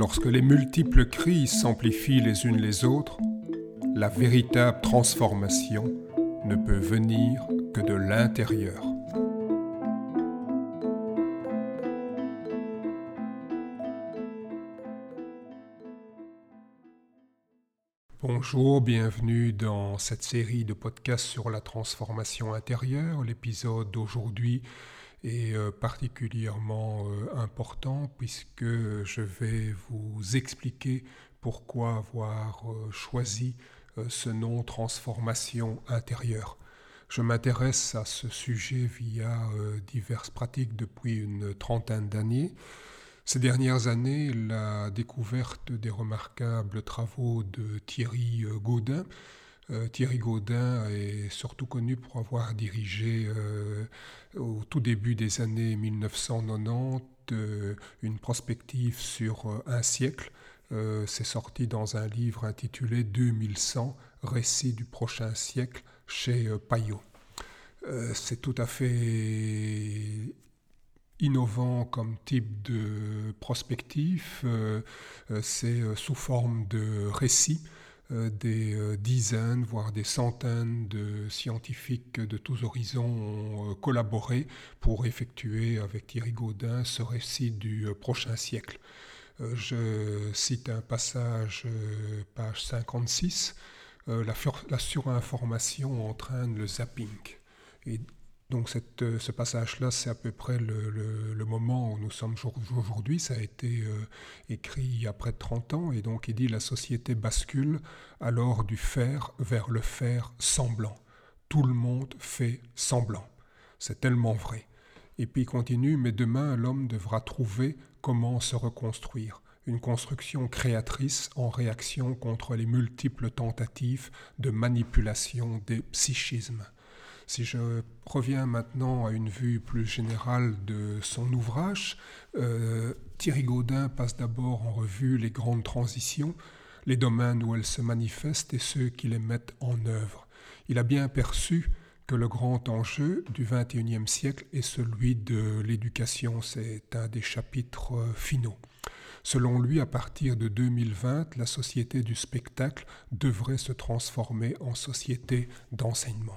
Lorsque les multiples crises s'amplifient les unes les autres, la véritable transformation ne peut venir que de l'intérieur. Bonjour, bienvenue dans cette série de podcasts sur la transformation intérieure. L'épisode d'aujourd'hui est euh, particulièrement euh, important puisque je vais vous expliquer pourquoi avoir euh, choisi ce nom transformation intérieure. Je m'intéresse à ce sujet via diverses pratiques depuis une trentaine d'années. Ces dernières années, la découverte des remarquables travaux de Thierry Gaudin Thierry Gaudin est surtout connu pour avoir dirigé euh, au tout début des années 1990 euh, une prospective sur un siècle. C'est sorti dans un livre intitulé 2100, Récit du prochain siècle chez Payot. C'est tout à fait innovant comme type de prospectif. C'est sous forme de récit. Euh, des euh, dizaines, voire des centaines de scientifiques de tous horizons ont euh, collaboré pour effectuer avec Thierry Gaudin ce récit du prochain siècle. Je cite un passage, page 56, la, surinformation entraîne le zapping. Donc euh, ce passage-là, c'est à peu près le, moment où nous sommes aujourd'hui. Ça a été euh, écrit il y a près de 30 ans, et donc il dit la société bascule alors du faire vers le faire semblant. Tout le monde fait semblant. C'est tellement vrai. Et puis il continue, mais demain l'homme devra trouver comment se reconstruire. Une construction créatrice en réaction contre les multiples tentatives de manipulation des psychismes. Si je reviens maintenant à une vue plus générale de son ouvrage, euh, Thierry Gaudin passe d'abord en revue les grandes transitions, les domaines où elles se manifestent et ceux qui les mettent en œuvre. Il a bien perçu que le grand enjeu du XXIe siècle est celui de l'éducation. C'est un des chapitres euh, finaux. Selon lui, à partir de 2020, la société du spectacle devrait se transformer en société d'enseignement.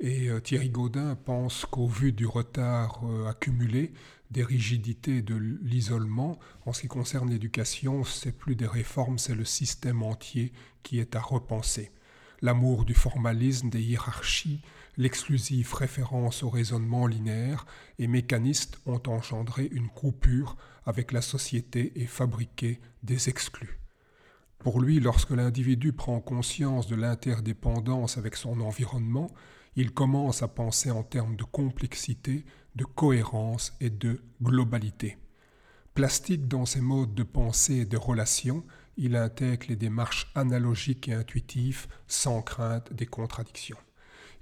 Et euh, Thierry Gaudin pense qu'au vu du retard euh, accumulé, des rigidités de l'isolement, en ce qui concerne l'éducation, c'est plus des réformes, c'est le système entier qui est à repenser. L'amour du formalisme, des hiérarchies, l'exclusive référence au raisonnement linéaire et mécaniste ont engendré une coupure avec la société et fabriqué des exclus. Pour lui, lorsque l'individu prend conscience de l'interdépendance avec son environnement, il commence à penser en termes de complexité, de cohérence et de globalité. Plastique dans ses modes de pensée et de relation, il intègre les démarches analogiques et intuitives sans crainte des contradictions.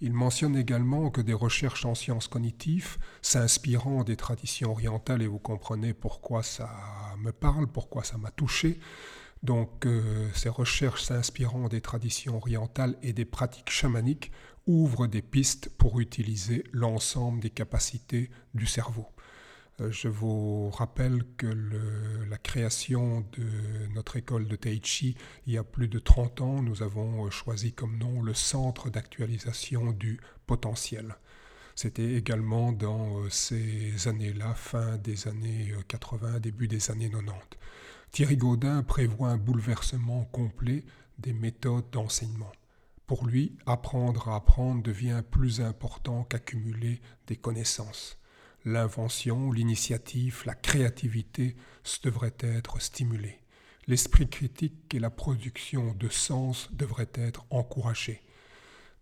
Il mentionne également que des recherches en sciences cognitives, s'inspirant des traditions orientales, et vous comprenez pourquoi ça me parle, pourquoi ça m'a touché, donc euh, ces recherches s'inspirant des traditions orientales et des pratiques chamaniques ouvre des pistes pour utiliser l'ensemble des capacités du cerveau. Euh, je vous rappelle que la création de notre école de Tai Chi, il y a plus de 30 ans, nous avons euh, choisi comme nom le Centre d'actualisation du potentiel. C'était également dans ces années-là, fin des années 80, début des années 90. Thierry Gaudin prévoit un bouleversement complet des méthodes d'enseignement. Pour lui, apprendre à apprendre devient plus important qu'accumuler des connaissances. L'invention, l'initiative, la créativité devraient être stimulées. L'esprit critique et la production de sens devraient être encouragés.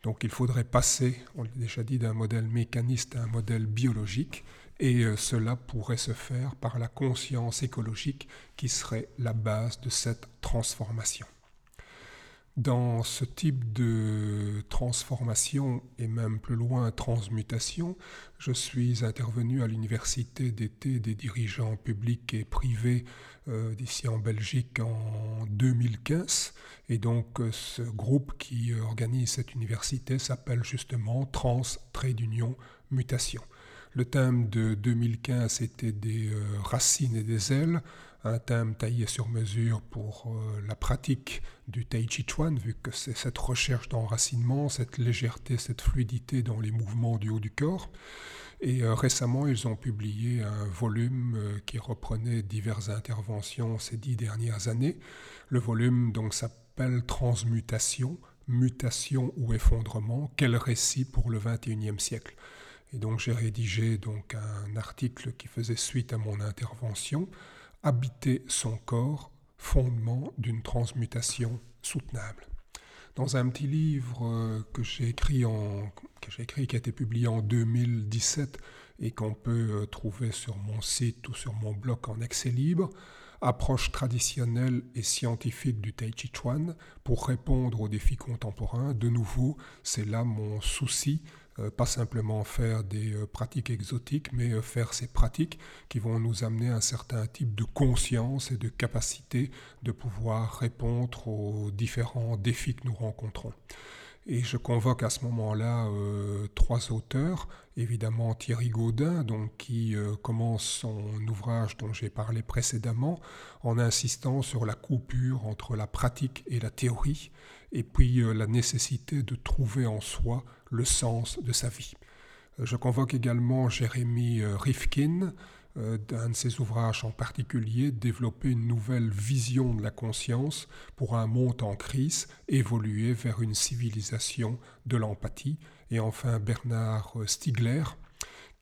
Donc il faudrait passer, on l'a déjà dit, d'un modèle mécaniste à un modèle biologique, et euh, cela pourrait se faire par la conscience écologique qui serait la base de cette transformation. Dans ce type de transformation et même plus loin transmutation, je suis intervenu à l'université d'été des dirigeants publics et privés euh, d'ici en Belgique en 2015. Et donc euh, ce groupe qui organise cette université s'appelle justement Trans Trait d'Union Mutation. Le thème de 2015 était des euh, racines et des ailes, un thème taillé sur mesure pour euh, la pratique du Tai Chi Chuan, vu que c'est cette recherche d'enracinement, cette légèreté, cette fluidité dans les mouvements du haut du corps. Et euh, récemment, ils ont publié un volume qui reprenait diverses interventions ces dix dernières années. Le volume donc s'appelle Transmutation, mutation ou effondrement, quel récit pour le XXIe siècle? Et donc j'ai rédigé donc un article qui faisait suite à mon intervention, Habiter son corps, fondement d'une transmutation soutenable. Dans un petit livre euh, que j'ai écrit, en, que j'ai écrit qui a été publié en 2017 et qu'on peut euh, trouver sur mon site ou sur mon blog en accès libre, approche traditionnelle et scientifique du Tai Chi Chuan pour répondre aux défis contemporains. De nouveau, c'est là mon souci, pas simplement faire des euh, pratiques exotiques, mais euh, faire ces pratiques qui vont nous amener un certain type de conscience et de capacité de pouvoir répondre aux différents défis que nous rencontrons. Et je convoque à ce moment-là euh, trois auteurs, évidemment Thierry Gaudin, donc, qui euh, commence son ouvrage dont j'ai parlé précédemment en insistant sur la coupure entre la pratique et la théorie, et puis euh, la nécessité de trouver en soi le sens de sa vie. Je convoque également Jérémy Rifkin, euh, d'un de ses ouvrages en particulier, développer une nouvelle vision de la conscience pour un monde en crise, évoluer vers une civilisation de l'empathie. Et enfin Bernard Stiegler,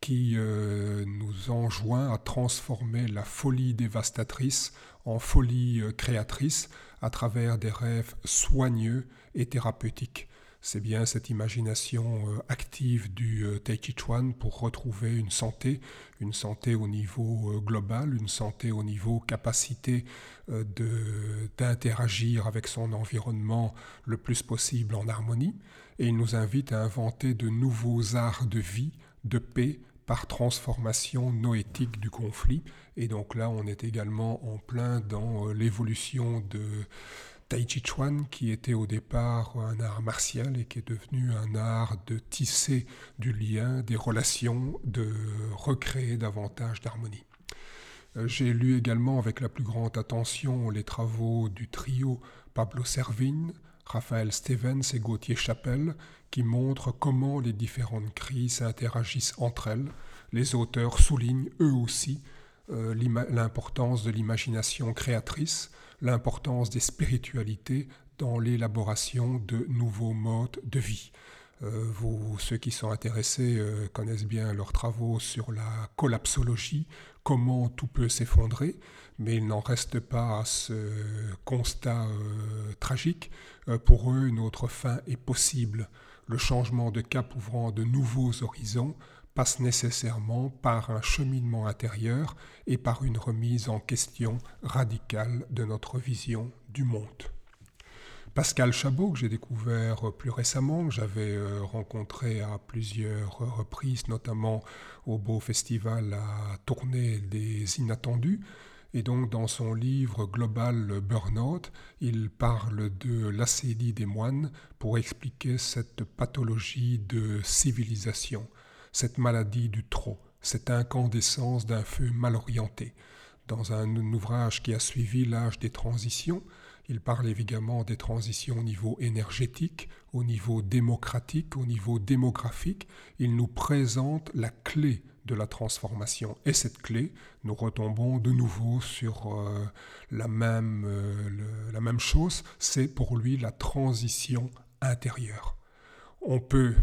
qui euh, nous enjoint à transformer la folie dévastatrice en folie euh, créatrice à travers des rêves soigneux et thérapeutiques c'est bien cette imagination euh, active du euh, Tai Chi Chuan pour retrouver une santé, une santé au niveau euh, global, une santé au niveau capacité d'interagir avec son environnement le plus possible en harmonie. Et il nous invite à inventer de nouveaux arts de vie, de paix, par transformation noétique du conflit. Et donc là, on est également en plein dans l'évolution de Chuan, qui était au départ un art martial et qui est devenu un art de tisser du lien, des relations, de recréer davantage d'harmonie. Euh, j'ai lu également avec la plus grande attention les travaux du trio Pablo Servin, Raphaël Stevens et Gauthier Chapelle, qui montrent comment les différentes crises interagissent entre elles. Les auteurs soulignent eux aussi euh, l'importance de l'imagination créatrice, l'importance des spiritualités dans l'élaboration de nouveaux modes de vie. Euh, vous, ceux qui sont intéressés euh, connaissent bien leurs travaux sur la collapsologie, comment tout peut s'effondrer, mais il n'en reste pas à ce constat tragique. pour eux, une autre fin est possible. Le changement de cap ouvrant de nouveaux horizons passe nécessairement par un cheminement intérieur et par une remise en question radicale de notre vision du monde. Pascal Chabot, que j'ai découvert plus récemment, que j'avais euh, rencontré à plusieurs reprises, notamment au beau festival à tourner des inattendus, et donc dans son livre Global Burnout, il parle de l'acédie des moines pour expliquer cette pathologie de civilisation cette maladie du trop, cette incandescence d'un feu mal orienté. Dans un, ouvrage qui a suivi l'âge des transitions, il parle évidemment des transitions au niveau énergétique, au niveau démocratique, au niveau démographique. Il nous présente la clé de la transformation. Et cette clé, nous retombons de nouveau sur euh, la, même, euh, la même chose, c'est pour lui la transition intérieure. On peut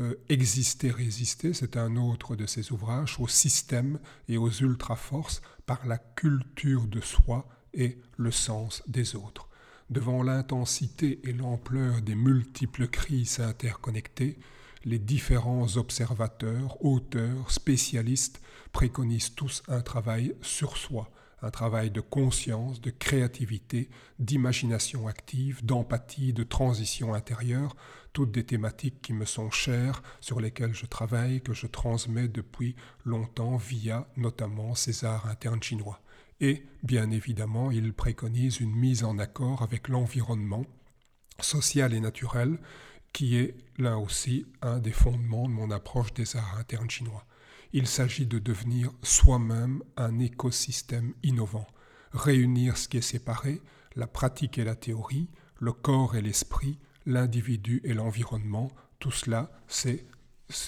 euh, Exister, résister, c'est un autre de ses ouvrages, au système et aux ultra-forces par la culture de soi et le sens des autres. Devant l'intensité et l'ampleur des multiples crises interconnectées, les différents observateurs, auteurs, spécialistes préconisent tous un travail sur soi, un travail de conscience, de créativité, d'imagination active, d'empathie, de transition intérieure, toutes des thématiques qui me sont chères, sur lesquelles je travaille, que je transmets depuis longtemps via notamment ces arts internes chinois. Et, bien évidemment, il préconise une mise en accord avec l'environnement social et naturel, qui est là aussi un des fondements de mon approche des arts internes chinois. Il s'agit de devenir soi-même un écosystème innovant, réunir ce qui est séparé, la pratique et la théorie, le corps et l'esprit, l'individu et l'environnement, tout cela, c'est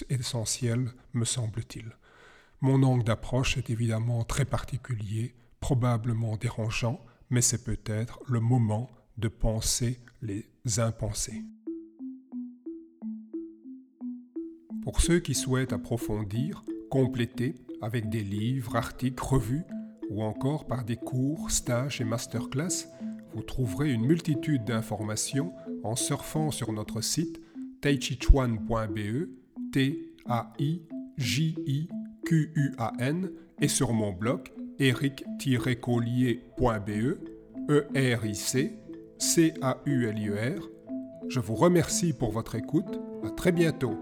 essentiel, me semble-t-il. Mon angle d'approche est évidemment très particulier, probablement dérangeant, mais c'est peut-être le moment de penser les impensés. Pour ceux qui souhaitent approfondir, compléter avec des livres, articles, revues, ou encore par des cours, stages et masterclass, vous trouverez une multitude d'informations en surfant sur notre site taichichuan.be, T-A-I-J-I-Q-U-A-N, et sur mon blog eric-collier.be, E-R-I-C, C-A-U-L-I-E-R. Je vous remercie pour votre écoute. À très bientôt.